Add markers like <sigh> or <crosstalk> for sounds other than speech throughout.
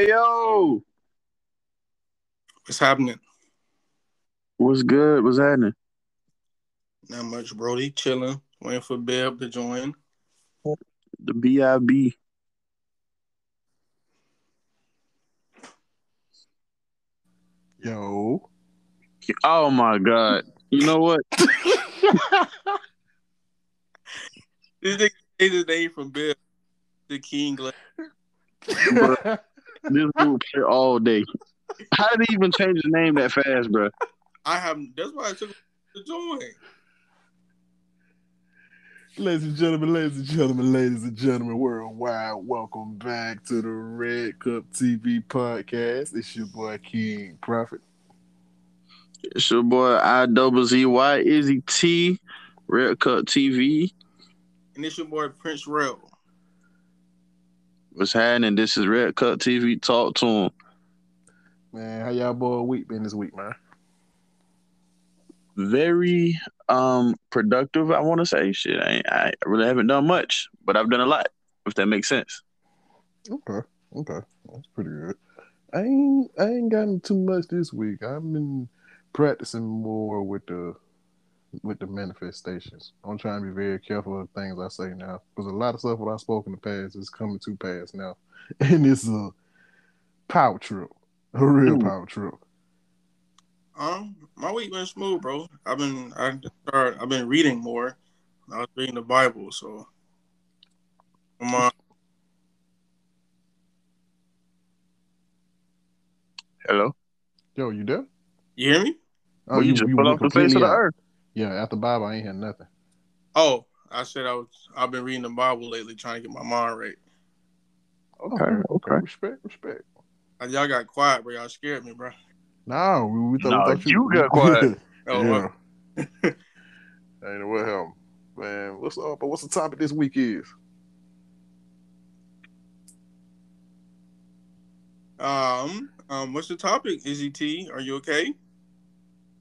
Hey yo, What's happening? what's good? What's happening? Not much, Brody. Chilling. Waiting for Beb to join. The BIB. Yo. Oh my god. You know what? <laughs> This nigga changed his name from Beb to King Glen. <laughs> Bruh, this dude play all day. How did he even change his name that fast, bro? I have. That's why I took him to join. ladies and gentlemen, ladies and gentlemen, ladies and gentlemen, worldwide, welcome back to the Red Cup TV podcast. It's your boy King Prophet. It's your boy I double Z Y Izzy T, Red Cup TV. And it's your boy Prince Rel. What's happening? This is Red Cup TV. Talk to him. Man, how y'all boy week been this week, man? Very um productive. I want to say shit. I, I really haven't done much, but I've done a lot. If that makes sense. Okay, okay, that's pretty good. I ain't I ain't gotten too much this week. I've been practicing more with the with the manifestations. I'm trying to be very careful of the things I say now because a lot of stuff what I spoke in the past is coming to pass now, <laughs> and it's a power trip, a real Ooh. power trip. Um, my week been smooth, bro. I've been I started, I've been reading more. I was reading the Bible, so come on. Hello. Yo, you there? You hear me? Oh, Well, you, just fell off the face of the earth. Yeah, after the Bible, I ain't hear nothing. Oh, I said I was. I've been reading the Bible lately, trying to get my mind right. Okay, okay. Respect, respect. Uh, Y'all got quiet, bro. Y'all scared me, bro. No, we, we thought, No, we thought you got quiet. <laughs> Oh, yeah. well, I know what happened. Man, what's up? But what's the topic this week is? um, um, what's the topic? Izzy T, are you okay?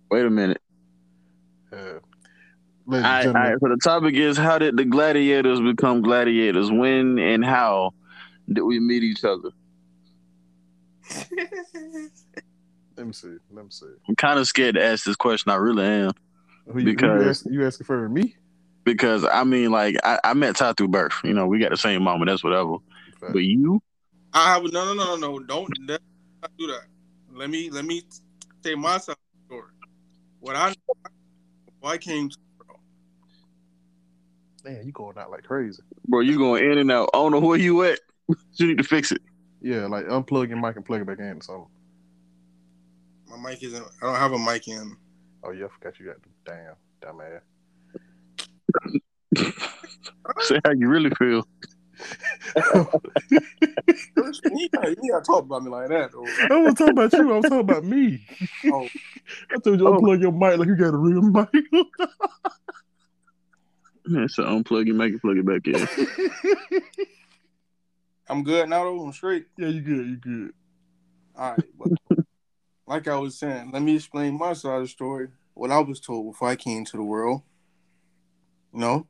Wait a minute. Uh, ladies and All right, all gentlemen, right, so the topic is how did the gladiators become gladiators? When and how did we meet each other? <laughs> let me see. Let me see. I'm kind of scared to ask this question. I really am Who you, who you, Because- asking, you asking for me? because I mean, like, I, I met Ty through birth. You know, we got the same mama. That's whatever. Fact. But you, I have no, no, no, no, no. Don't let- not do that. Let me let me say my side story. What I why I came to. Man, you going out like crazy. bro, you going in and out. I don't know where you at. <laughs> you need to fix it. Yeah, like unplug your mic and plug it back in or something. My mic isn't. I don't have a mic in. Oh yeah, I forgot you got the damn dumb ass. <laughs> Say how you really feel. You gotta, gotta talk about me like that, though. I was talking about you. I was talking about me. Oh. <laughs> I told you Oh. unplug your mic like you got a real mic. <laughs> Man, so unplug it, make it, plug it back in. <laughs> I'm good now, though. I'm straight. yeah, you good. You good. All right, but like I was saying, let me explain my side of the story. What I was told before I came to the world. You know,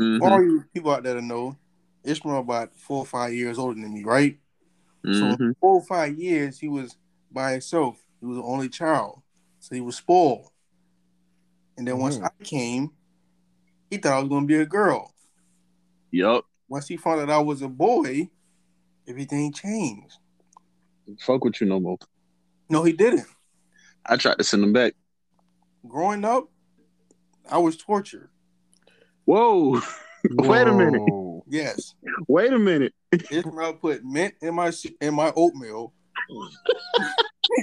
Mhm, all you people out there to know, Ishmael about four or five years older than me, right? So mhm. in four or five years, he was by himself. He was the only child, so he was spoiled. And then once Mhm. I came, he thought I was gonna be a girl. Yup. Once he found out I was a boy, everything changed. Fuck with you no more. No, he didn't. I tried to send him back. Growing up, I was tortured. Whoa. <laughs> Wait a minute. Whoa. Yes, Wait a minute. Ishmael put mint in my in my oatmeal.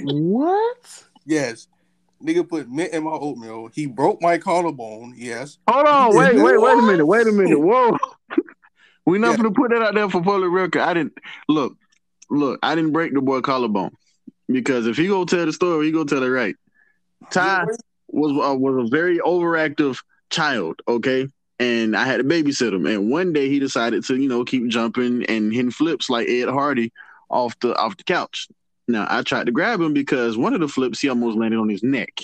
what? Yes, nigga put mint in my oatmeal. He broke my collarbone. Yes, Hold on. Wait, wait, wait a minute. Wait a minute. Whoa. <laughs> we not Yeah. gonna put that out there for public record. I didn't look, look, I didn't break the boy collarbone. Because if he gonna tell the story, he gonna tell it right. Ty was uh, was a very overactive child, okay? And I had to babysit him. And one day he decided to, you know, keep jumping and hitting flips like Jeff Hardy off the off the couch. Now I tried to grab him because one of the flips he almost landed on his neck.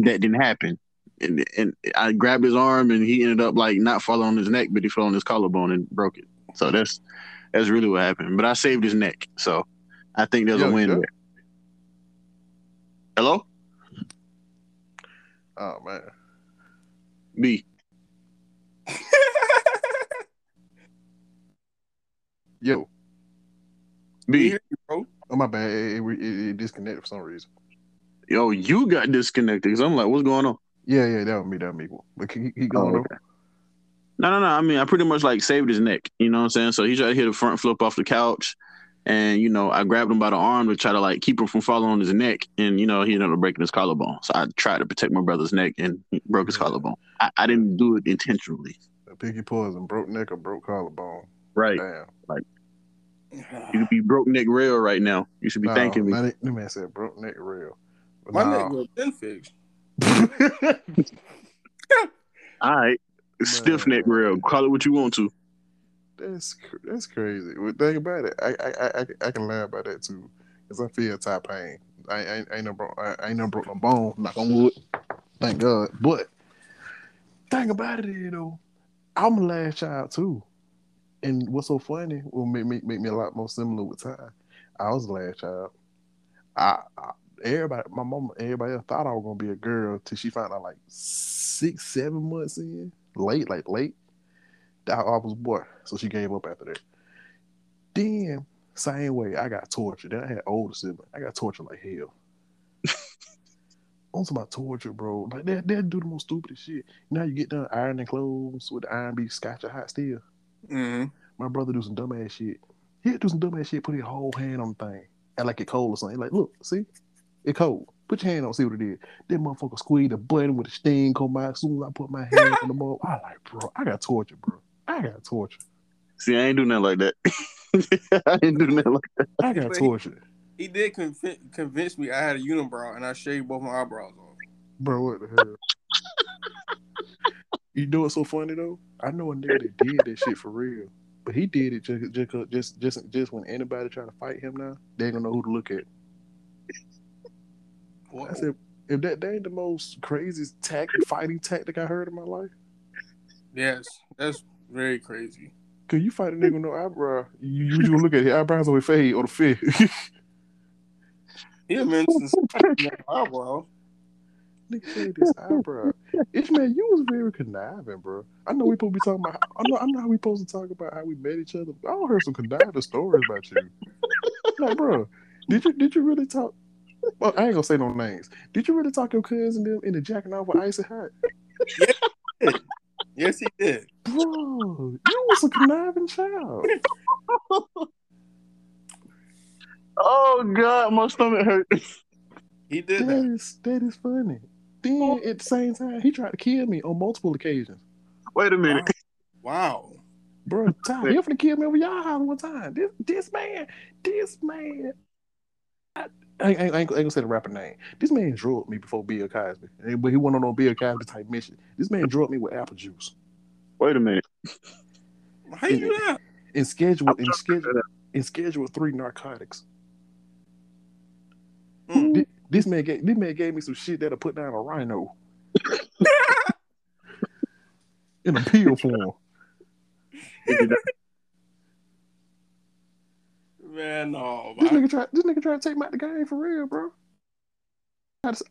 That didn't happen. And and I grabbed his arm and he ended up like not falling on his neck, but he fell on his collarbone and broke it. So that's that's really what happened. But I saved his neck. So I think there's Yeah, a win there. Hello, Oh man. B. <laughs> Yo. Bro. Oh my bad. It, it, it, disconnected for some reason. Yo, you got disconnected. Cause I'm like, what's going on? Yeah, yeah, that would be that be cool. But keep, keep oh, going Oh, okay. No, no, no. I mean, I pretty much like saved his neck. You know what I'm saying? So he tried to hit a front flip off the couch, and you know, I grabbed him by the arm to try to like keep him from falling on his neck, and you know, he ended up breaking his collarbone. So I tried to protect my brother's neck, and he broke his Yeah. collarbone. I, I didn't do it intentionally. A Piggy poison, broke neck or broke collarbone. Right? Damn. Like you could be broke neck rail right now. You should be No, thanking me. That, ain't- that man said broke neck real. But My nah. neck was been fixed. <laughs> All right, stiff neck Man. rail. Call it what you want to. That's that's crazy. But think about it. I I I, I, can- I laugh about that too, cause I feel top pain. I, I ain't- ain't no broke. I, I ain't no broke no bone. Knock on wood. Thank God. But think about it, you know, I'm a last child too. And what's so funny will make me make me a lot more similar with time. I was the last child. I, I everybody, my mom, everybody else thought I was gonna be a girl till she found out like six, seven months in, late, like late that I was boy. So she gave up after that. Then, same way, I got tortured. Then I had older siblings. I got tortured like hell. <laughs> On my torture, bro. Like they they do the most stupidest shit. You know you get done ironing clothes with the iron be scotch or hot steel? hmm My brother do some dumbass shit. He'd do some dumbass shit, put his whole hand on the thing. Act like it cold or something. Like, look, see? It cold. Put your hand on, see what it is. That motherfucker squeeze the button with a sting come out. As soon as I put my hand on the mug, I like, bro, I got tortured, bro. I got tortured. See, I ain't do nothing like that. <laughs> I ain't do nothing like that. I got But- tortured. He did conv- convince me I had a unibrow and I shaved both my eyebrows off. Bro, what the hell? <laughs> you know what's so funny though? I know a nigga that did that shit for real. But he did it just just just just, just when anybody try to fight him now, they ain't gonna know who to look at. I said, if that, that ain't the most craziest tactic, fighting tactic I heard in my life. yes, that's very crazy. Cause you fight a nigga with no eyebrow, you you gonna look at his eyebrows his fade or the fit. <laughs> yeah, man, <laughs> my eyebrow. Nigga shade his eyebrow. Ishmael, you was very conniving, bro. I know we supposed to be talking about. I know. I know how we supposed to talk about how we met each other. I heard some conniving stories about you. Like, bro, did you did you really talk? Well, I ain't gonna say no names. Did you really talk your cousin them the jacking off with icy hot? Yes, he did. Bro, you was a conniving child. Oh God, my stomach hurt. He did That that. is that is funny. Then oh. at the same time, he tried to kill me on multiple occasions. Wait a minute. Wow. Bro, Ty, he finna kill me over y'all house one time. This this man, this man. I, I, ain't- I, I ain't gonna say the rapper name. This man drugged me before Bill Cosby, but he went on no Bill Cosby type mission. This man drugged me with apple juice Wait a minute. How you do that? and scheduled and scheduled and scheduled three narcotics. Mm. Thi- This man gave this man gave me some shit that'll put down a rhino <laughs> in a pill form. Man, no. This nigga try this nigga try to take me out the game for real, bro. I just,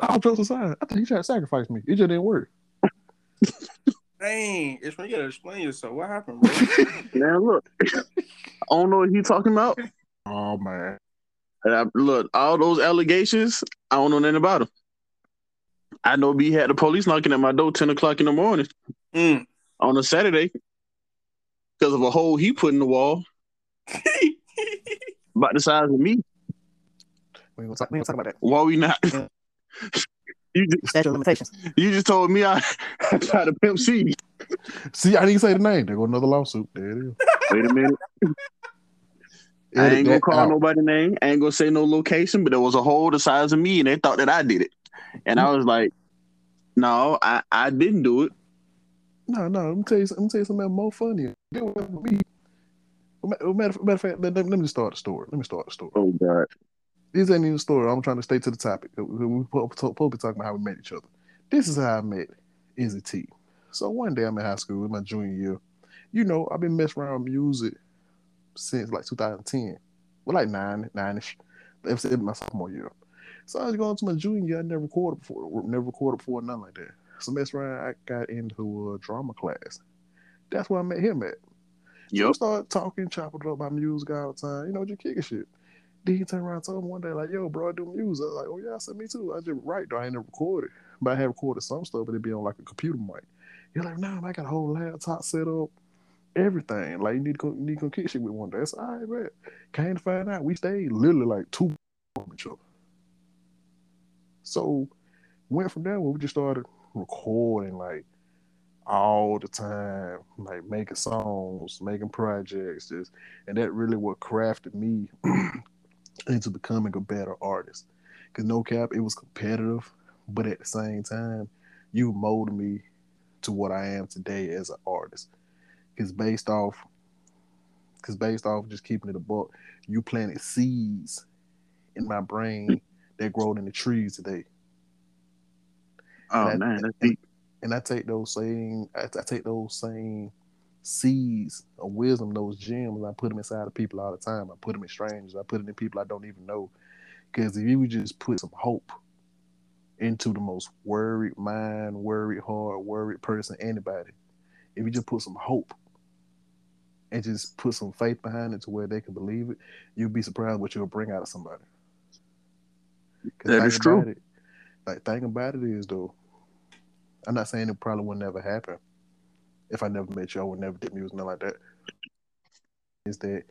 all jokes aside, I think he tried to sacrifice me. It just didn't work. <laughs> Dang, it's when you gotta explain yourself. What happened, bro? <laughs> Man, look. I don't know what he talking about. <laughs> Oh man. And I, look, all those allegations, I don't know nothing about them. I know B had the police knocking at my door ten o'clock in the morning Mm. on a Saturday because of a hole he put in the wall about the size of me. We ain't gonna talk, we ain't gonna talk about that. Why we not? <laughs> you just The statute of limitations. you just told me I, <laughs> I tried to pimp C. See, I didn't say the name. There go another lawsuit. There it is. Wait a minute. <laughs> I ain't gonna call out. nobody name. I ain't gonna say no location, but there was a hole the size of me, and they thought that I did it. And I mm. was like, "No, I, I didn't do it." No, no. Let me tell you. Let me tell you something more funny. That was me. Matter, matter of fact, let, let, let me start the story. Let me start the story. Oh God! This ain't even a story. I'm trying to stay to the topic. We supposed to be talking about how we met each other. This is how I met Izzy T. So one day I'm in high school in my junior year. You know, I've been messing around with music since like 2010. well, like nine, nine-ish. Was my sophomore year. So I was going to my junior year. I never recorded before, never recorded before, nothing like that. So that's why I got into a drama class. That's where I met him at. Yep. we started talking, chopping it up about music all the time. You know, just kicking shit. Then he turned around and told me one day, like, yo, bro, I do music. I was like, oh, yeah, I said, me too. I just write, though. I ain't never recorded. But I have recorded some stuff, but it'd be on like a computer mic. You're like, nah, man, I got a whole laptop set up, everything. Like, you need to come, need to kick shit with one day. That's all right, man. Came to find out, we stayed literally like two <laughs> from each other. So, went from there where we just started recording, like, all the time, like making songs, making projects, just and that really what crafted me <clears throat> into becoming a better artist. Cause no cap, it was competitive, but at the same time, you molded me to what I am today as an artist. Cause based off, cause based off just keeping it a book, you planted seeds in my brain that growed in the trees today. Oh man, that's deep. And I take those same I, I take those same seeds of wisdom, those gems, and I put them inside of people all the time. I put them in strangers. I put it in people I don't even know. Because if you would just put some hope into the most worried mind, worried heart, worried person, anybody, if you just put some hope and just put some faith behind it to where they can believe it, you'll be surprised what you'll bring out of somebody. That is true. It, like, thing about it is though, I'm not saying it probably would never happen if I never met you, I would never did music, nothing like that. Is that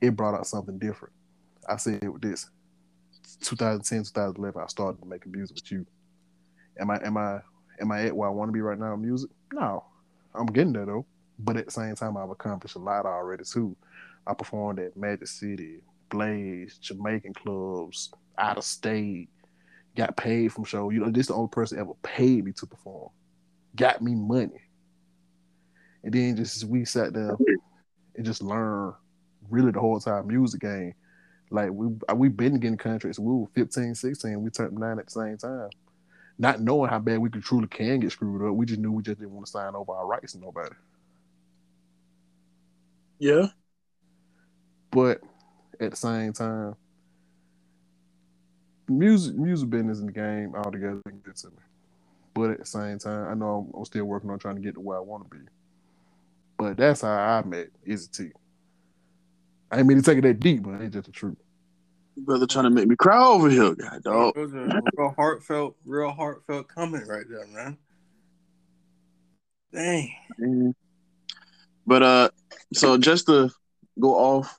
it brought out something different. I said with this 2010, 2011, I started making music with you. Am I am I am I at where I want to be right now in music? No. I'm getting there though. But at the same time I've accomplished a lot already too. I performed at Magic City, Blaze, Jamaican clubs, out of state, got paid from show. You know, this is the only person ever paid me to perform. Got me money. And then just we sat down and just learned really the whole time music game. Like we we been getting contracts. We were 15, 16. We turned nine at the same time. Not knowing how bad we could truly can get screwed up. We just knew we just didn't want to sign over our rights to nobody. Yeah. But at the same time, music music business in the game altogether ain't good to me. But at the same time, I know I'm, I'm still working on trying to get to where I want to be. But that's how I met Izzy T. I ain't mean to take it that deep, but it's just the truth. Brother trying to make me cry over here, God dog. It was a real heartfelt, real heartfelt comment right there, man. Dang. Mhm. But uh, so just to go off,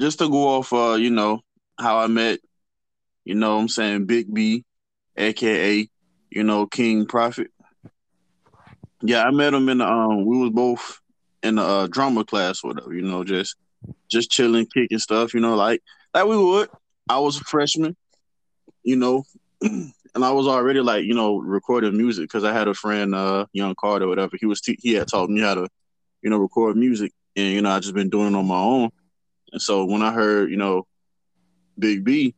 just to go off, uh, you know how I met, you know, I'm saying Big B, aka, you know, King Prophet. Yeah, I met him in the, um, we was both in the uh, drama class, whatever, you know, just just chilling, kicking stuff, you know, like like we would. I was a freshman, you know, <clears throat> and I was already like, you know, recording music because I had a friend, uh, Young Carter, whatever. He was te- he had taught me how to, you know, record music, and you know, I just been doing it on my own. And so when I heard, you know, Big B,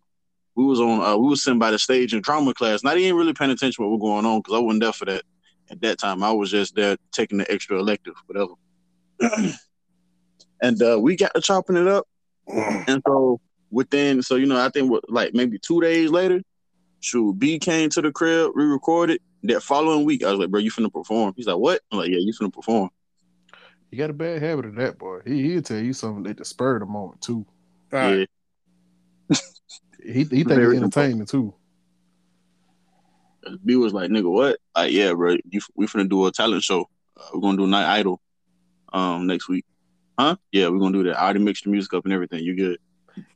we was on, uh, we was sitting by the stage in drama class. Not even really paying attention to what was going on because I wasn't there for that at that time. I was just there taking the extra elective, whatever. and uh, we got to chopping it up, and so within, so you know, I think what like maybe two days later, shoot, B came to the crib, we recorded. That following week, I was like, "Bro, you finna perform?" He's like, "What?" I'm like, "Yeah, you finna perform." He got a bad habit of that, boy. He he'll tell you something at the spur of the moment too. All right. Yeah, He he think Very it's entertaining too. B was like, "Nigga, what?" Like, "Yeah, bro, you, we finna do a talent show. Uh, we're gonna do Night Idol, um, next week." Huh? Yeah, we're gonna do that. I already mixed the music up and everything. You good?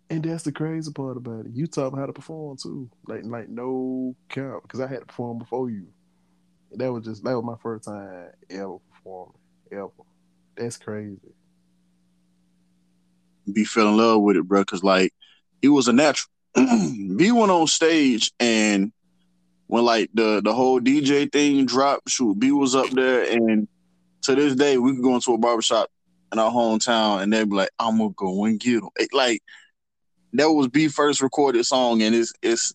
And that's the crazy part about it. You taught me how to perform too. Like like no count. Because I had to perform before you. That was just that was my first time ever performing. Ever. That's crazy. be fell in love with it, bro. Cause like he was a natural. <clears throat> B went on stage and when like the the whole DJ thing dropped, shoot, B was up there and to this day we could go into a barbershop in our hometown and they'd be like, I'm gonna go and get him. It, like that was B first recorded song and it's it's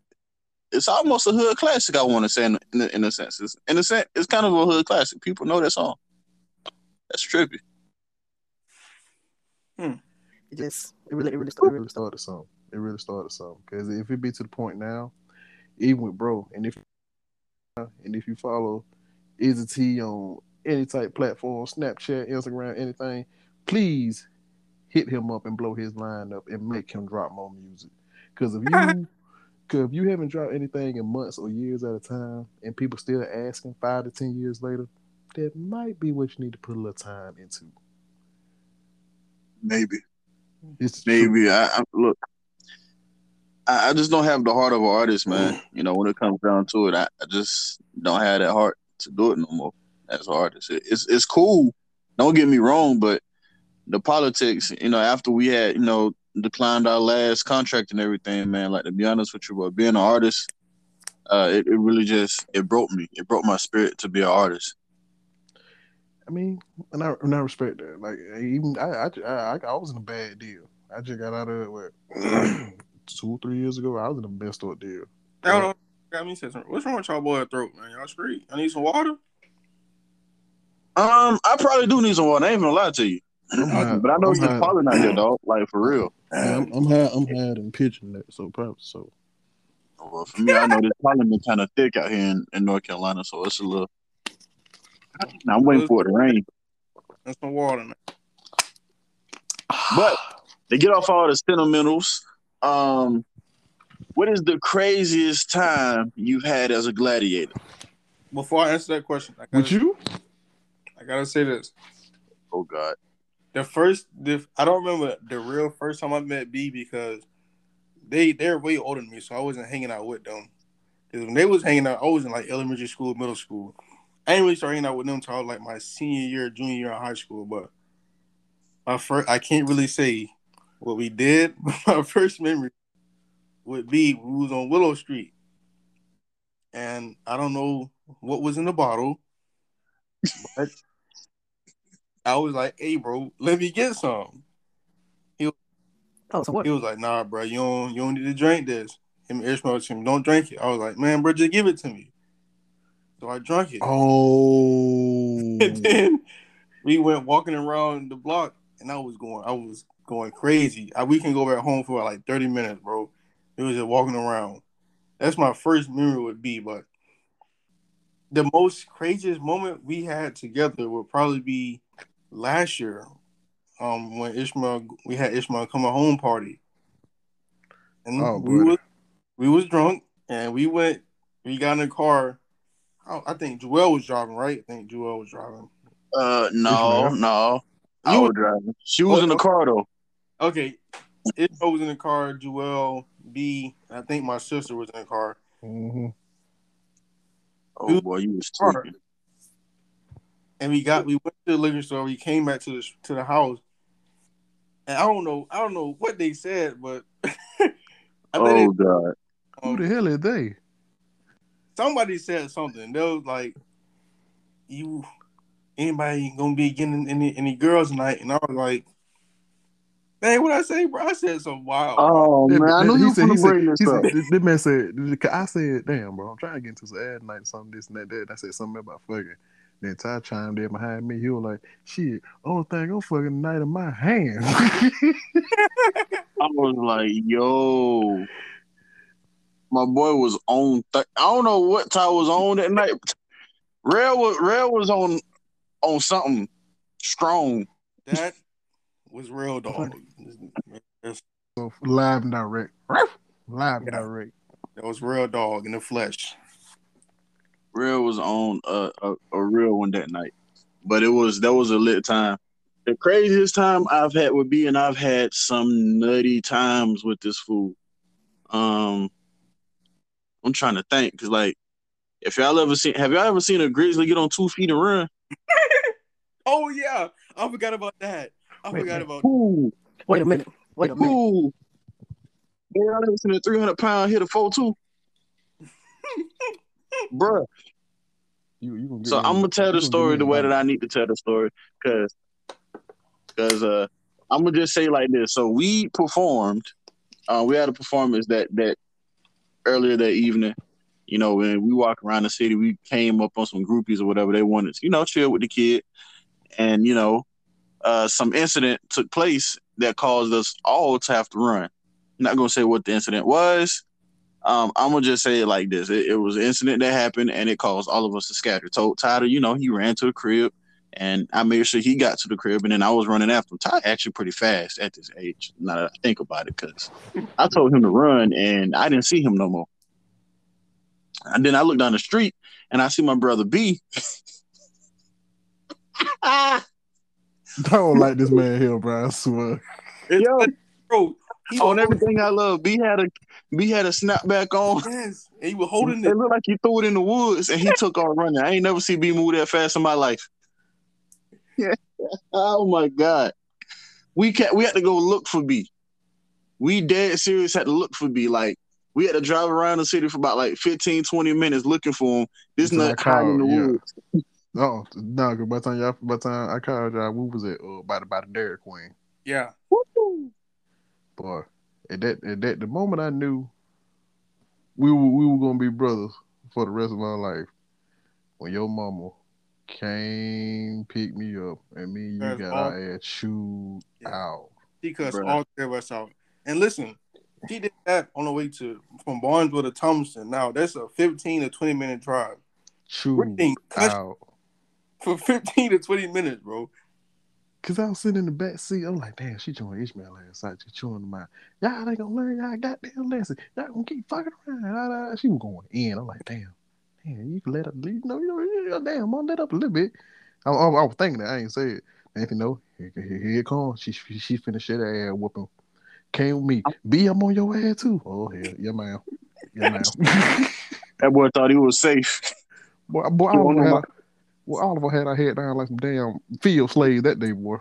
it's almost a hood classic. I want to say in, in, in a sense, it's, in a sense, it's kind of a hood classic. People know that song. That's trippy. Hmm. It just it really it really It started. really started something. It really started something. Because if it be to the point now, even with bro, and if and if you follow Izzy T on any type platform, Snapchat, Instagram, anything, please hit him up and blow his line up and make him drop more music. Because if you <laughs> Cause if you haven't dropped anything in months or years at a time, and people still asking five to ten years later, that might be what you need to put a little time into. Maybe, It's true. maybe. I, I look. I, just don't have the heart of an artist, man. You know, when it comes down to it, I, I just don't have that heart to do it no more as an artist. It, it's it's cool. Don't get me wrong, but the politics, you know, after we had, you know, declined our last contract and everything, man. Like to be honest with you, but being an artist, uh, it, it really just it broke me. It broke my spirit to be an artist. I mean, and I and I respect that. Like even I I, I I was in a bad deal. I just got out of it what <clears throat> two three years ago. I was in a messed up deal. I don't know. Got me said something. What's wrong with y'all boy throat, man? Y'all straight? I need some water. Um, I probably do need some water. I ain't gonna lie to you, I'm <clears throat> but I know you're probably not out here, dog. Like for real. Yeah, I'm, I'm high. I'm high and pitching that. So probably so. Well, for me, I know this pollen been kind of thick out here in, in North Carolina, so it's a little. <sighs> I'm waiting for it to rain. That's some water, man. But to get off all the sentimentals, um, what is the craziest time you've had as a gladiator? Before I answer that question, I gotta, you? I gotta say this. Oh God, The first, the, I don't remember the real first time I met B because they they're way older than me, so I wasn't hanging out with them. Because when they was hanging out, I was in like elementary school, middle school. I didn't really start hanging out with them until like my senior year, junior year in high school. But my first, I can't really say what we did. <laughs> My first memory would be we was on Willow Street, and I don't know what was in the bottle, but I was like, "Hey, bro, let me get some." Oh, so what? He was like, "Nah, bro, you don't you don't need to drink this." Him and Ishmael told him, "Don't drink it." I was like, "Man, bro, just give it to me." So I drank it, Oh. <laughs> and then we went walking around the block, and I was going, I was going crazy. I, we can go back home for like thirty minutes, bro. It was just walking around. That's my first memory would be, but the most craziest moment we had together would probably be last year, um, when Ishmael we had Ishmael come a home party, and Oh, we buddy. was we was drunk, and we went, we got in the car. I, I think Joel was driving, right? I think Joel was driving. uh, no, Ishmael? no, I You was driving. She was in the car though. Okay, Ishmael was in the car. Joel, B. I think my sister was in the car. hmm Oh boy, you was Car. and we got we went to the liquor store. We came back to the to the house, and I don't know I don't know what they said, but <laughs> I think Oh God, they, Who um, the hell are they? somebody said something. They was like, "You anybody gonna be getting any any girls tonight?" And I was like, "Man, what I say, bro? I said something wild." oh That- man, I that- knew you were said- he gonna said- bring this he up. said- this, this man said, 'cause I said, damn, bro, I'm trying to get into some ad night, something, this and that, that. And I said something about fucking. Then Ty chimed in behind me. He was like, shit, only thing I'm fucking tonight in my hand. <laughs> <laughs> I was like, yo, my boy was on. Th- I don't know what Ty was on that night. Rail was Rail was on on something strong. That was real dog. so live and direct. Live and Yeah. direct. That was real dog in the flesh. Real was on a, a a real one that night, but it was that was a lit time. The craziest time I've had would be, and I've had some nutty times with this fool. Um, I'm trying to think because like, if y'all ever seen, have y'all ever seen a grizzly get on two feet and run? <laughs> Oh yeah, I forgot about that. I Wait, forgot wait. about. Ooh, Wait a minute. Wait a minute. ooh. Man, y'all ever seen 300 pound hit a four two? <laughs> Bruh. You, you gonna So me- I'm gonna tell the story the way that I need to tell the story, cause, cause uh, I'm gonna just say like this. So we performed. Uh, we had a performance that that earlier that evening. You know, when we walk around the city, we came up on some groupies or whatever they wanted. To, you know, chill with the kid, and you know, uh, some incident took place that caused us all to have to run. I'm not gonna say what the incident was. Um, I'm gonna just say it like this: it, it, was an incident that happened, and it caused all of us to scatter. Told Tyler, you know, he ran to the crib, and I made sure he got to the crib, and then I was running after him. Ty actually pretty fast at this age. Now that I think about it, because I told him to run, and I didn't see him no more. And then I look down the street, and I see my brother B. <laughs> <laughs> <laughs> I don't like this man here, bro. I swear. Yo, bro, on everything I love, B had a B had a snapback on. Yes, and he was holding It it. looked like he threw it in the woods, and he <laughs> took off running. I ain't never see B move that fast in my life. Yeah. <laughs> Oh my god. We can we had to go look for B. We dead serious had to look for B. Like we had to drive around the city for about like 15, 20 minutes looking for him. This Until I nut hiding in the yeah. woods. Oh no, cause by the time y'all, by the time I called y'all, we was at uh, by the by the Dairy Queen. Yeah, Boy, at that at that the moment I knew we were we were gonna be brothers for the rest of my life. When your mama came pick me up and me and you That's got all- our ass chewed Yeah. out. he cussed all three of us out. And listen, she did that on the way to from Barnesville to Thomaston. Now that's a 15 to 20 minute drive. We're Chewed out. For 15 to 20 minutes, bro. Cause I was sitting in the back seat. I'm like, damn, she chewing Ishmael ass out, just chewing them out. Y'all ain't gonna learn y'all goddamn lesson. Y'all gonna keep fucking around. Da, da, da. She was going in. I'm like, damn, damn, you can let up. You know, you know, you know damn, I'm let up a little bit. I, I, I was thinking that I ain't say it. And if you know, here, here, here it comes. She she, she finna shit her ass whooping. Came with me. B, I'm on your ass too. Oh hell, yeah, man. Yeah, man. <laughs> That boy thought he was safe. boy, boy, You Oliver wanna know had, well, Oliver had our head down like some damn field slaves that day, boy.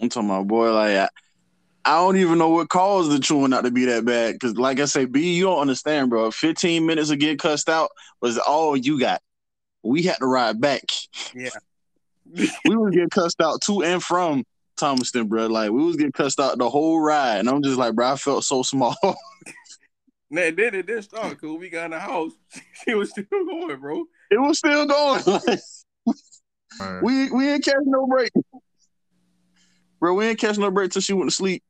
I'm talking about boy, like I, I don't even know what caused the chewing not to be that bad. Cause like I say, B, you don't understand, bro. 15 minutes of getting cussed out was all you got. We had to ride back. Yeah. <laughs> we was getting cussed out to and from Thomaston, bro. Like we was getting cussed out the whole ride. And I'm just like, bro, I felt so small. <laughs> Now, then it didn't start because we got in the house. <laughs> She was still going, bro. It was still going. <laughs> Man. we we ain't catch no break. Bro, we ain't catch no break till she went to sleep.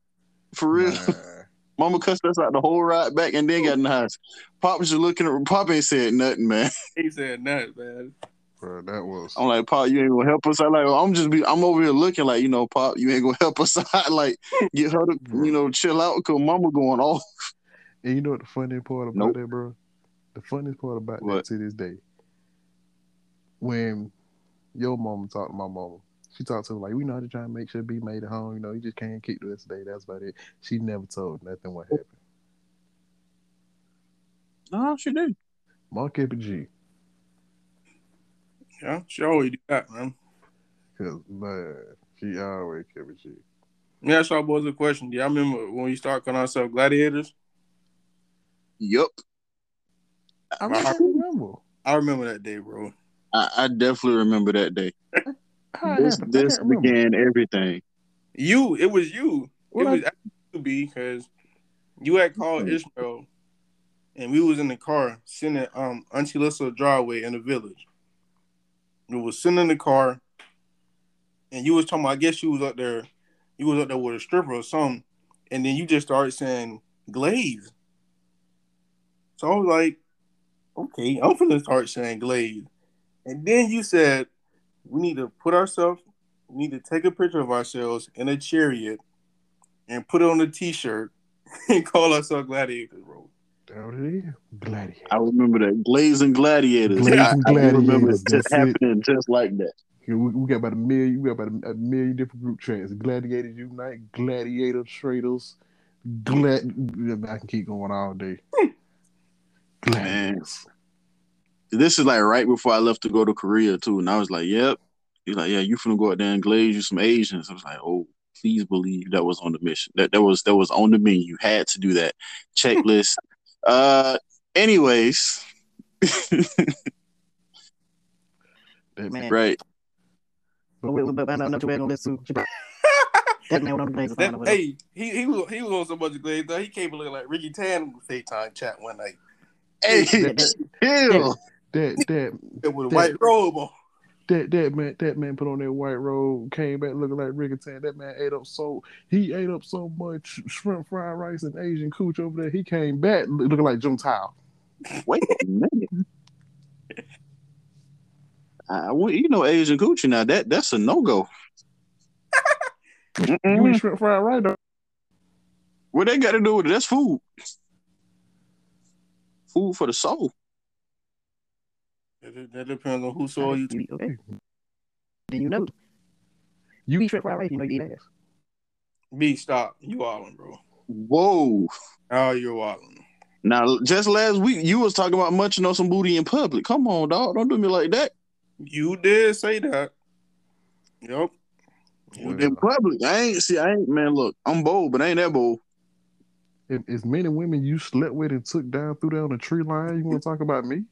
For real. Man. <laughs> Mama cussed us out the whole ride back and then got in the house. Pop was just looking at Pop ain't said nothing, man. <laughs> He said nothing, man. Bro, that was I'm like, Pop, you ain't gonna help us. I like, I'm just be, I'm over here looking like, you know, Pop, you ain't gonna help us out. like, get her to, you know, chill out because Mama going off. And you know what the funny part about Nope. that, bro? The funniest part about What? that to this day, when your mama talked to my mama, she talked to her like, "We know how to try and make sure B made it home. You know, you just can't keep to this day. That's about it." She never told nothing what happened. No, she did. Mark kept it G, Yeah, she always do that, man. cause man, she always kept it G. Yeah, that's our boys a question. Do y'all remember when we started calling ourselves gladiators? Yup. I I remember. I remember that day, bro. I, I definitely remember that day. How This, happened? This began everything. You, it was you. What it I- was you, B, because you had called Ishmael, and we was in the car sitting at um Auntie Lissa driveway in the village. We was sitting in the car, and you was talking. About, I guess you was up there. You was up there with a stripper or something, and then you just started saying glaze. So I was like, okay, I'm gonna start saying glaze, and then you said we need to put ourselves we need to take a picture of ourselves in a chariot and put it on a t-shirt <laughs> and call ourselves gladiators, bro. That what it is. Gladiator. I remember that. Glazing Gladiators. Glazing I, I remember Gladiators, it just that's it. happening just like that. Yeah, we, we got about a million. We got about a, a million different group chats. Gladiators Unite, Gladiator Traders, Glad. I can keep going all day. Gladiators. This is like right before I left to go to Korea too, and I was like, "Yep." He's like, "Yeah, you finna go out there and glaze you some Asians." I was like, "Oh, please believe that was on the mission. That that was that was on the menu. You had to do that checklist." uh, anyways, That, right. That man went on the place. Hey, he he was he was on so much glaze though. He came looking like Ricky Tan on the FaceTime chat one night. Hey, that- chill. That that with a That- white robe on. That that man that man put on that white robe, came back looking like Rick Tan. That man ate up so he ate up so much shrimp fried rice and Asian cooch over there. He came back looking like Jim Tao. Wait a minute. I, well, you know Asian coochie now. That that's a no go. <laughs> You eat shrimp fried rice though. What they got to do with it? That's food. Food for the soul. That, that depends on who saw you. You okay. Then you know. You- You eat shrimp fried rice, you know you eat ass. B, stop. You wildin', bro. Whoa. Oh, you're wildin'. Now, just last week, you was talking about munching on some booty in public. Come on, dog. Don't do me like that. You did say that. Yep. You In public, I ain't see. I ain't man. Look, I'm bold, but I ain't that bold. If as many women you slept with and took down through there on the tree line, you want to talk about me?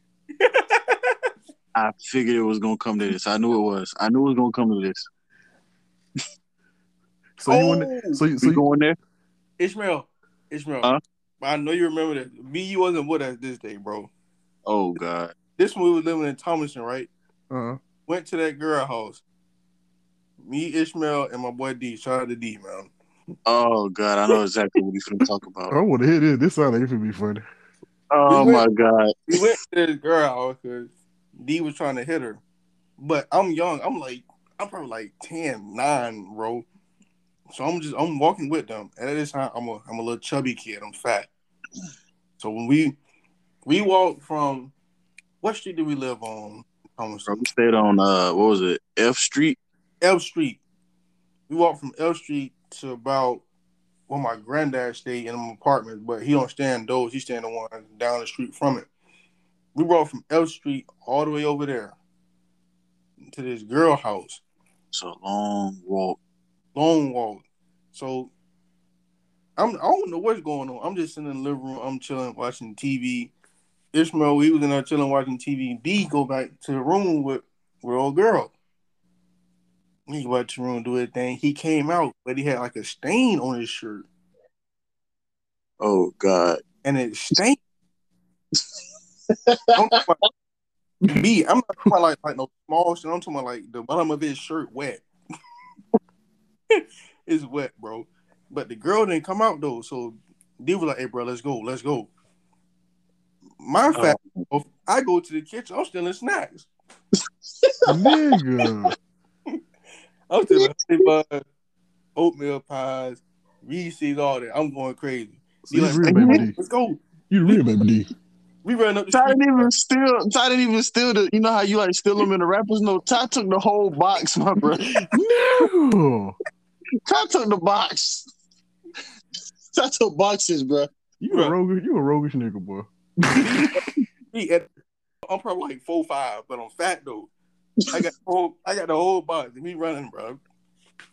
I figured it was gonna come to this. I knew it was. I knew it was gonna come to this. <laughs> So you want Oh, so you, so you, going there? Ishmael. Ishmael. Huh? I know you remember that. Me, you wasn't with us this day, bro. Oh God. This one we was living in Thomaston, right? uh, Went to that girl house. Me, Ishmael, and my boy D. Shout out to D, man. Oh God. I know exactly what he's gonna talk about. <laughs> I want to hear this. This sounds like it would be funny. Oh We my went- God. We went to this girl house because D was trying to hit her. But I'm young. I'm like, I'm probably like 10, 9, bro. So I'm just I'm walking with them. And at this time, I'm a I'm a little chubby kid. I'm fat. So when we we walked from what street did we live on? Thomas? We stayed on uh, what was it? F Street. F Street. We walked from L Street to about well, my granddad stayed in an apartment, but he don't stand those. He stand the one down the street from it. We walked from L Street all the way over there to this girl house. It's a long walk. Long walk. So I'm I don't know what's going on. I'm just sitting in the living room. I'm chilling, watching TV. Ishmael, he was in there chilling, watching TV. D go back to the room with with old girl. He went to the room, do his thing. He came out, but he had like a stain on his shirt, Oh God. and it stained. <laughs> I'm talking about, B, I'm not talking about like, like no small shit. I'm talking about like the bottom of his shirt wet. <laughs> it's wet, bro. But the girl didn't come out though, so D was like, "Hey, bro, let's go, let's go." My oh. fat, I go to the kitchen. I'm stealing snacks. <laughs> Nigga. <laughs> I'm stealing honey oatmeal pies, Reese's, all that. I'm going crazy. So you like, the real baby D. Let's go. You the real baby D. We ran up the Ty didn't even steal. Ty didn't even steal the. You know how you like steal them in the rappers? No, Ty took the whole box, <laughs> my bro. No. Ty took the box. Ty took boxes, bro. You a roguish, you a roguish nigga, boy. <laughs> Me at- I'm probably like four five, but I'm fat though. I got the whole, I got the whole box. And me running, bro.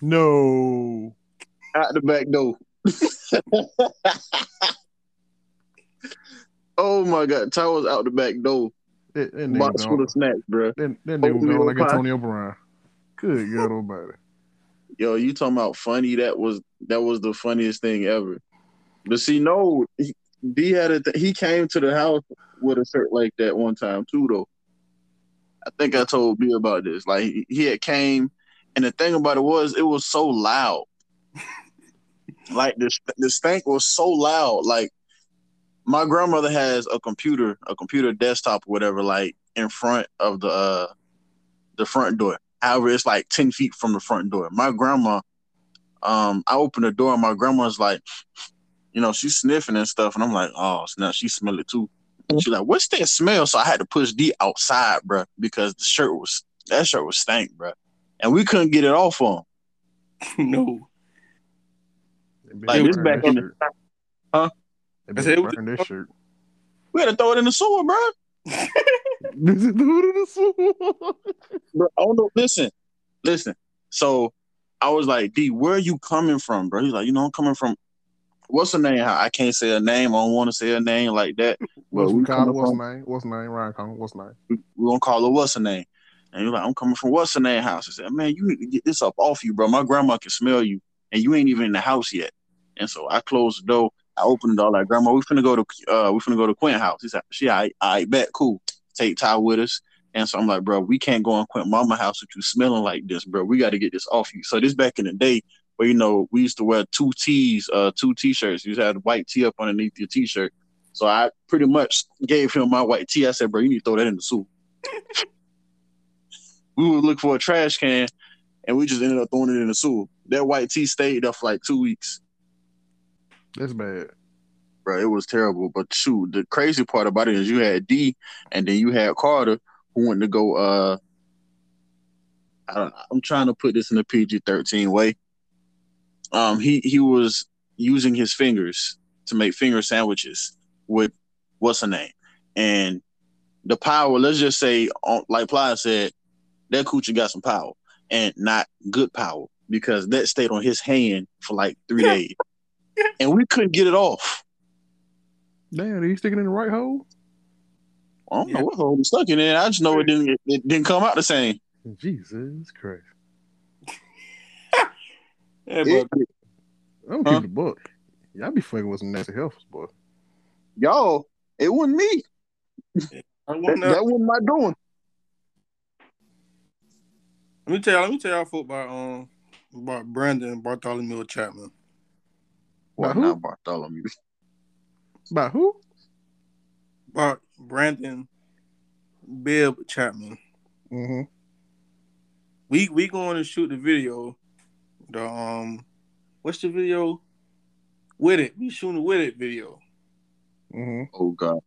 No. Out the back door. <laughs> oh my god, Ty was out the back door. That, that nigga Box full of snacks, bro. That, that nigga gone like pie. Antonio Brown. Good God Almighty. <laughs> Yo, you talking about funny? That was that was the funniest thing ever. But see, no, he, D had a th- he came to the house with a shirt like that one time too, though. I think I told B about this. Like he, he had came, and the thing about it was, it was so loud. <laughs> like the the stank was so loud. Like my grandmother has a computer, a computer desktop, or whatever, like in front of the uh the front door. However, it's like ten feet from the front door. My grandma, um, I opened the door and my grandma's like, you know, she's sniffing and stuff, and I'm like, oh, now she smell it too. She's like, what's that smell? So I had to push D outside, bro, because the shirt was that shirt was stank, bro, and we couldn't get it off on. <laughs> no. Like this back that in the. Huh? That I said, bitch burned that shirt. We had to throw it in the sewer, bro. This is the sword. bro. Oh no, listen, listen. So I was like, D, where are you coming from, bro? He's like, you know, I'm coming from. What's her name? I can't say her name. I don't want to say her name like that. But What's we we call coming it? What's from- name? What's her name? Ryan Collins. What's her name? we we gonna call her what's her name. And you're like, I'm coming from what's her name house. I said, man, you need to get this up off you, bro. My grandma can smell you, and you ain't even in the house yet. And so I closed the door. I opened the door like, grandma, we finna go to uh, we finna go to Quint house. He said, she, I, I bet, cool. Take Ty with us. And so I'm like, bro, we can't go in Quint Mama house with you smelling like this, bro. We got to get this off you. So this back in the day where you know we used to wear two tees, uh, two t-shirts. You had a white tee up underneath your t-shirt. So I pretty much gave him my white tee. I said, bro, you need to throw that in the soup. <laughs> we would look for a trash can, and we just ended up throwing it in the sewer. That white tee stayed up for like two weeks. That's bad. Bro, it was terrible. But shoot, the crazy part about it is you had D, and then you had Carter who went to go. uh I don't. I'm trying to put this in a PG-13 way. Um, he he was using his fingers to make finger sandwiches with what's her name, and the power. Let's just say, on, like Ply said, that coochie got some power, and not good power because that stayed on his hand for like three days, and we couldn't get it off. Damn, are you sticking in the right hole? I don't Yeah. know what hole it's stuck in there. I just know it didn't. It, it didn't come out the same. Jesus Christ. <laughs> Yeah, but It- I'm Huh? keeping the book. Y'all be fucking with some nasty health, boy. y'all, it wasn't me. That, that wasn't my doing. Let me tell y'all. Let me tell y'all folk about um about Brandon Bartholomew Chapman. Well, By who? not Bartholomew. <laughs> By who? About Brandon Bibb Chapman. Mm-hmm. We we going to shoot the video. The um, what's the video? With it, we shooting with it video. Mm-hmm. Oh God.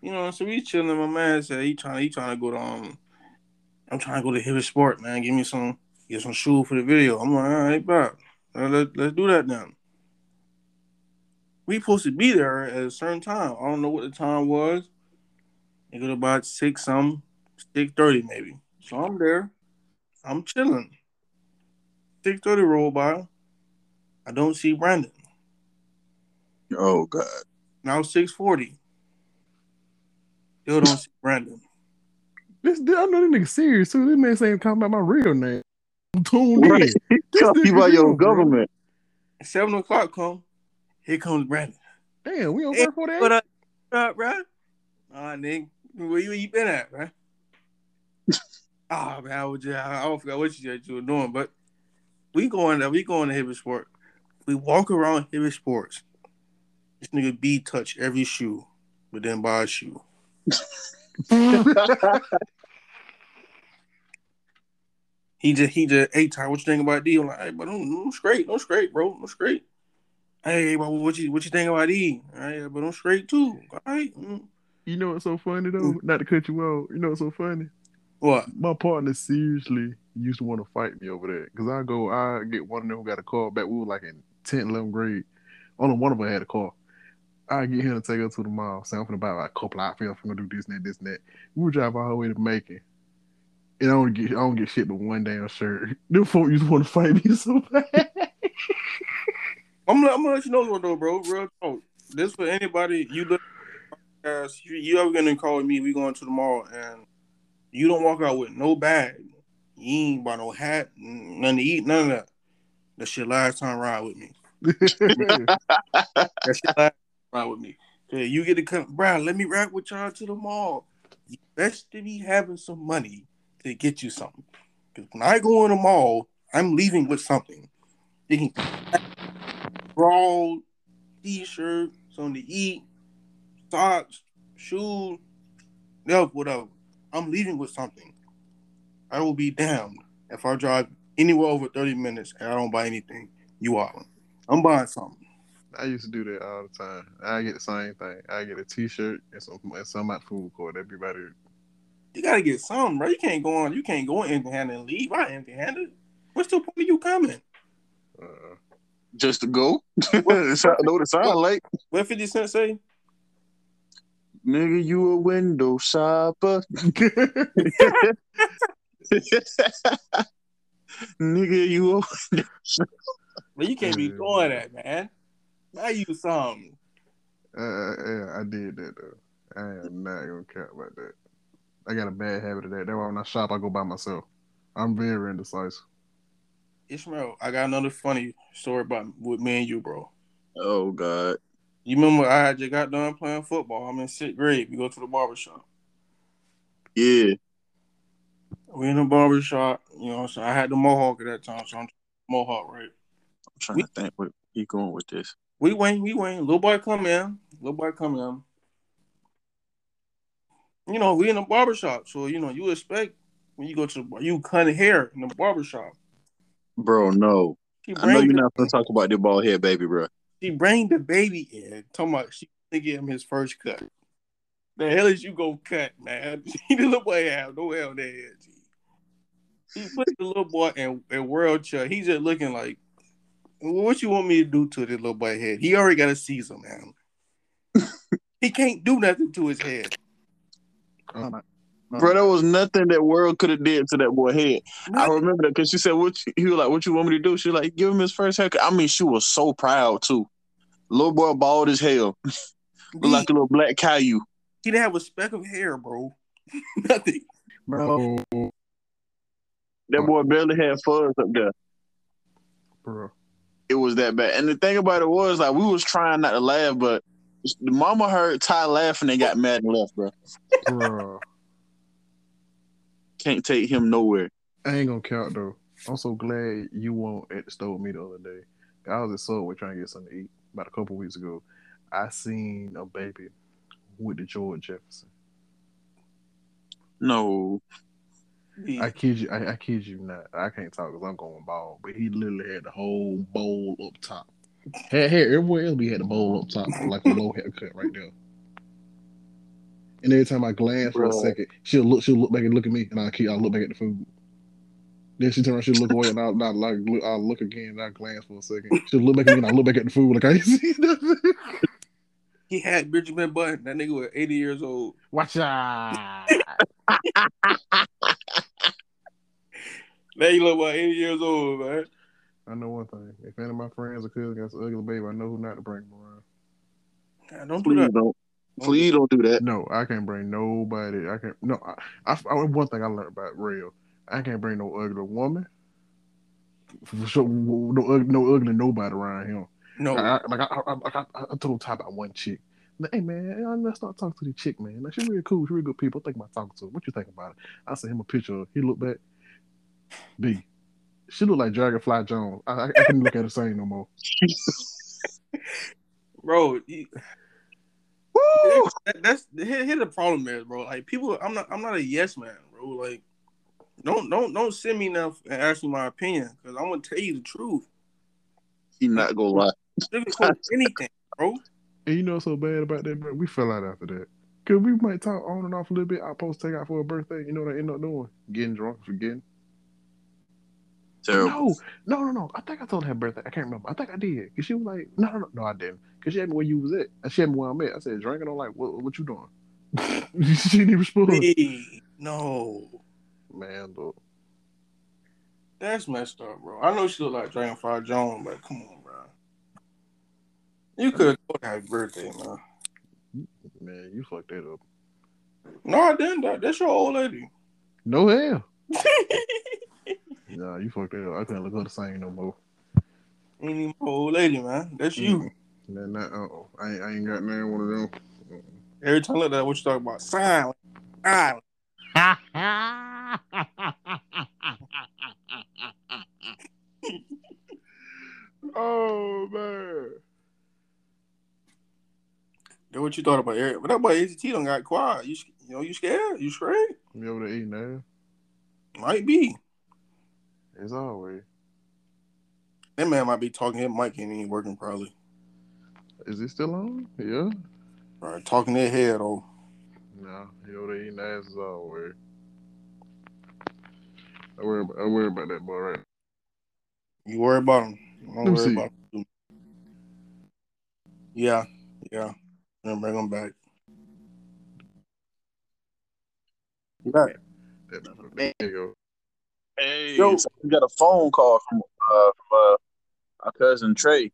You know, so we chilling. My man said he trying he trying to go to um, I'm trying to go to Hibbett Sport, man. Give me some get some shoe for the video. I'm like, all right, bro. Let, let's do that then. We supposed to be there at a certain time. I don't know what the time was. It was about six some, six thirty maybe. So I'm there. I'm chilling. Six thirty roll by. I don't see Brandon. Oh God. Now six forty. Still don't see Brandon. This I know this nigga serious too. This man saying talking about my real name. I'm tuned in. This Tell nigga you about your government. Seven o'clock come. Here comes Brandon. Damn, we on Hey, work for that. What up, what up, bro? Ah, nigga, where you, you been at, man? <laughs> Ah, man, I was just, I, I forgot what you said you were doing, but we going there. We going to Hibbett Sport. We walk around Hibbett Sports. This nigga B touch every shoe, but then buy a shoe. <laughs> He just, he just, hey, Ty, what you think about D? I'm like, hey, but I'm, I'm straight, I'm straight, bro, I'm straight. Hey, what you, what you think about D? Hey, but I'm straight too. All right. mm. you know what's so funny though? Not to cut you off. You know what's so funny? What? My partner seriously used to want to fight me over that because I go, I get one of them who got a car back. We were like in 10th, 11th grade. Only one of them had a car. I get him to take her to the mall. Say I'm buy like a couple outfits. I'm gonna do this and that, this and that. We would drive all the way to Macon. And I don't get, I don't get shit but one damn shirt. <laughs> Them folk used to want to fight me so bad. I'm, gonna- I'm gonna let you know though, bro. Real talk. This for anybody you look. As you, you ever gonna call me? We going to the mall and you don't walk out with no bag. You ain't buy no hat, nothing to eat, none of that. That shit last time ride with me. <laughs> That shit last time ride with me. Okay, you get to come, bro. Let me ride with y'all to the mall. You best to be having some money to get you something. Because when I go in the mall, I'm leaving with something. Can raw t-shirt, something to eat, socks, shoes, whatever, whatever. I'm leaving with something. I will be damned if I drive anywhere over 30 minutes and I don't buy anything. You are. I'm buying something. I used to do that all the time. I get the same thing. I get a T-shirt and some and some at food court. That'd be about it. You gotta get something, bro. You can't go on. You can't go empty handed and leave. I empty handed. What's the point of you coming? Just to go. That's <laughs> how- know what it sound like. What 50 Cent say? Nigga, you a window shopper. <laughs> Nigga, you a But you can't be doing that, man. Buy you something. uh, yeah, I did that though. I am not gonna care about that. I got a bad habit of that. That's why when I shop, I go by myself. I'm very indecisive. Ishmael, I got another funny story about with me and you, bro. Oh God. You remember I had just got done playing football. I'm in sixth grade. We go to the barber shop. Yeah. We in the barber shop, you know. So I had the mohawk at that time, so I'm mohawk, right? I'm trying to think where he going with this. We wait, we wait. Little boy come in. Little boy come in. You know, we in the barber shop, so you know you expect when you go to the, you cutting hair in the barber shop. Bro, no. I know you're not gonna talk about the bald head baby, bro. She bring the baby in, talking about she to give him his first cut. The hell is you go cut, man? <laughs> He the little boy have no hell there. He put the little boy in, in world chuck. He's just looking like, what you want me to do to this little boy head? He already got a Caesar, man. <laughs> he can't do nothing to his head. My. Bro, there was nothing that world could have did to that boy head. I remember that because she said, "What?" You, he was like, "What you want me to do?" She was like, "Give him his first haircut." I mean, she was so proud too. Little boy bald as hell, <laughs> looked like a little black Caillou. He didn't have a speck of hair, bro. <laughs> nothing. Bro, Oh, That boy barely had fuzz up there. bro. It was that bad. And the thing about it was, like, we was trying not to laugh, but the mama heard Ty laughing and got mad and left, bro. Bro. Can't take him nowhere. I ain't gonna count though. I'm so glad you weren't at the store with me the other day. I was at Subway trying to get something to eat about a couple weeks ago. I seen a baby with the George Jefferson. No, I kid you, I, I kid you not. I can't talk because I'm going bald, but he literally had the whole bowl up top. Had hair everywhere else, but he had the bowl up top, like a low haircut right there. And every time I glance for a second, she'll look, she'll look back and look at me, and I keep, I look back at the food. Then she turn around, she'll look away, and I'll, I'll, like, look, I'll look again, and I glance for a second. She'll look back at me, and I look back at the food, like I ain't <laughs> see nothing. He had Benjamin Button. That nigga was 80 years old. Watch out! <laughs> Now you look about 80 years old, man. I know one thing: if any of my friends or cousins got an ugly baby, I know who not to bring them around. Nah, don't do please that. don't. Please don't do that. No, I can't bring nobody. I can't. No, I, I, I one thing I learned about real. I can't bring no ugly woman. For sure, no, ug- no ugly nobody around him. No. I, I- like I, I, I, I, I told Ty about one chick. Hey man, let's start talking to the chick, man. Like, she's real cool. She's real good people. Think about talking to her. What you think about it? I sent him a picture. He looked back. B. She looked like Dragonfly Jones. I, I, I couldn't look at her same no more. <laughs> bro. he- Woo! that, that's here, here the problem is, bro. Like people, I'm not I'm not a yes man, bro. Like don't don't don't send me enough and ask me my opinion because I'm gonna tell you the truth. He not gonna lie. Sugarcoat anything, bro. And you know so bad about that, bro? We fell out after that. Cause we might talk on and off a little bit. I supposed to take out for a birthday. You know what I end up doing? Getting drunk, forgetting. Terrible. No, no, no, no. I think I told her birthday. I can't remember. I think I did. Cause she was like, no, no, no, no, I didn't. Cause she had me where you was at. And she had me where I'm at. I said, drinking. I'm like, what, what you doing? <laughs> she didn't even respond. Hey, no, Man, look. that's messed up, bro. I know she look like Dragon Dragonfly Jones, but come on, bro. You could have told her happy birthday, man. Man, you fucked that up. No, I didn't. That's your old lady. No hell. <laughs> Nah, you fucked that up. I can't look her the same no more. Ain't even old lady, man. That's you. Man, not, uh-oh. I ain't, I ain't got none one of them. Every time I look at that, what you talking about? Silent. Silent. <laughs> Oh man. That's what you thought about Eric. But that boy AZT don't got quiet. You, you know, you scared? You straight? You over there eating now? Might be. As always. That man might be talking. His mic ain't even working probably. Is it still on? Yeah. All right, talking their head though. No, he over there eating ass as always. I worry about, I worry about that boy right You worry about him. Don't Let worry see. about him. Yeah, yeah. And bring him back. Right. That- There you go. Hey, Yo. so we got a phone call from uh from uh our cousin Trey.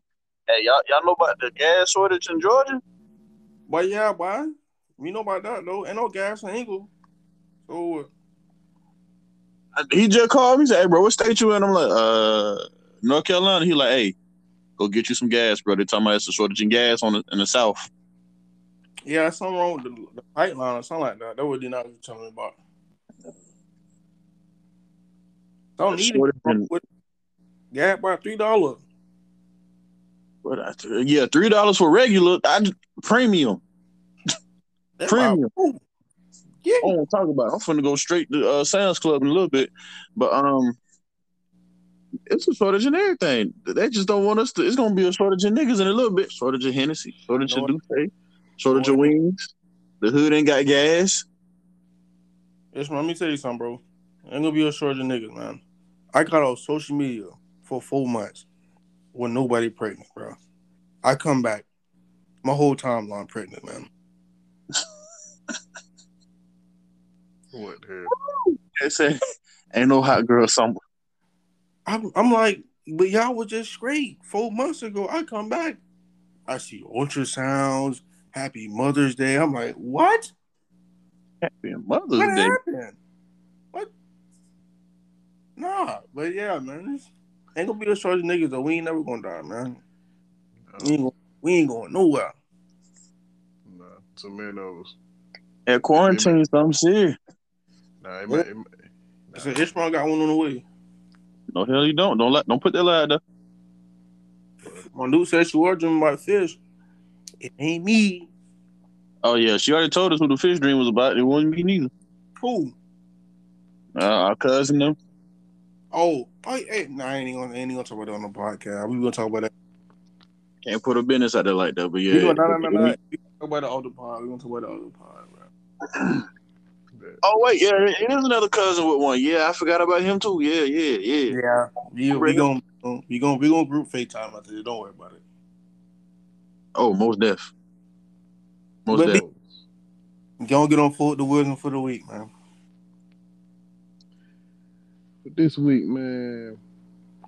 Hey, y'all y'all know about the gas shortage in Georgia? But yeah, boy. We know about that though. Ain't no gas in Eagle. So uh, Uh, He just called me. He said, "Hey, bro, what state you in?" I'm like, "Uh, North Carolina." He like, "Hey, go get you some gas, bro." They talking about it's a shortage in gas on the, in the south. yeah, something wrong with the, the pipeline or something like that. That what they not telling me about. Don't need it. than- Yeah, about three dollars. I, yeah, three dollars for regular. I just- premium. Premium. Yeah. I don't want to talk about. It. I'm finna go straight to uh, Sam's Club in a little bit, but um, it's a shortage in everything. They just don't want us to. It's gonna be a shortage in niggas in a little bit. Shortage of Hennessy. Shortage of Lord. Shortage of wings. The hood ain't got gas. It's, let me tell you something, bro. Ain't gonna be a shortage of niggas, man. I got on social media for four months with nobody pregnant, bro. I come back, my whole timeline pregnant, man. What the hell? They say ain't no hot girl summer. I'm, I'm like, but y'all was just straight four months ago. I come back, I see ultrasounds. Happy Mother's Day. I'm like, what? Happy Mother's What Day. happened? What? Nah, but yeah, man, ain't gonna be a shortage of niggas though. We ain't never gonna die, man. We ain't, gonna, we ain't going nowhere. Nah, too many of us. At quarantine, something serious. Nah, it might, it might, I said, Ishmael got one on the way. No hell you don't. Don't let. Don't put that lie there. My dude said she was dreaming about fish. It ain't me. Oh yeah, she already told us who the fish dream was about. It wasn't me neither. Who? Uh, our cousin them. Oh, oh hey, nah, I ain't even gonna, ain't even gonna talk about that on the podcast. We gonna talk about that. Can't put a business out there like that. But yeah, We gonna, nah, nah, nah, nah. We gonna talk about the other pod. We gonna talk about the other pod, bro. <clears throat> Oh wait, yeah, it is another cousin with one. Yeah, I forgot about him too. Yeah, yeah, yeah. Yeah, we, we gonna we gonna we gonna group FaceTime after this. Don't worry about it. Oh, most deaf. Most But deaf. Don't get on foot the wisdom for the week, man. But this week, man,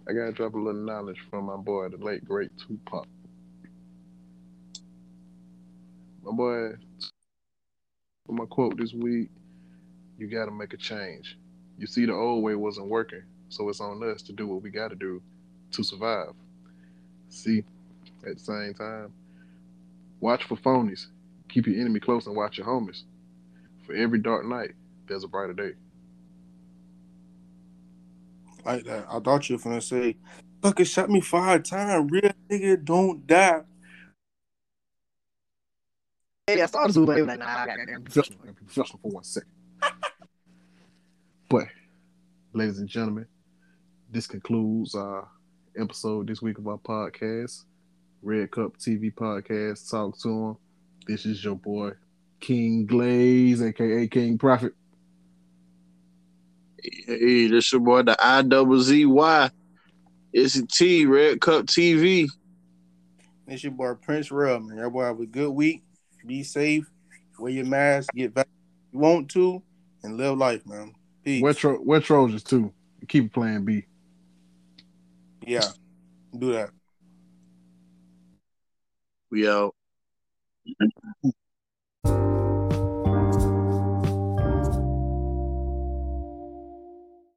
I gotta drop a little knowledge from my boy, the late great Tupac. My boy, for my quote this week, you gotta make a change. You see, the old way wasn't working, so it's on us to do what we gotta do to survive. See, at the same time, watch for phonies. Keep your enemy close and watch your homies. For every dark night, there's a brighter day. Like that. I thought you were gonna say, "Fucking shot me five times. Real nigga don't die." Hey, I saw the Super Like, nah, I got be professional, be professional for one second. <laughs> but, ladies and gentlemen, this concludes our episode this week of our podcast, Red Cup TV Podcast. Talk to him. This is your boy King Glaze, aka King Prophet. Hey, this your boy, the I double Z Y. It's a T, Red Cup TV. It's your boy Prince Real, man. Y'all boy have a good week. Be safe. Wear your mask. Get back if you want to, and live life, man. Peace. We're, Tro- we're Trojans too. Keep playing B. yeah, do that. We out.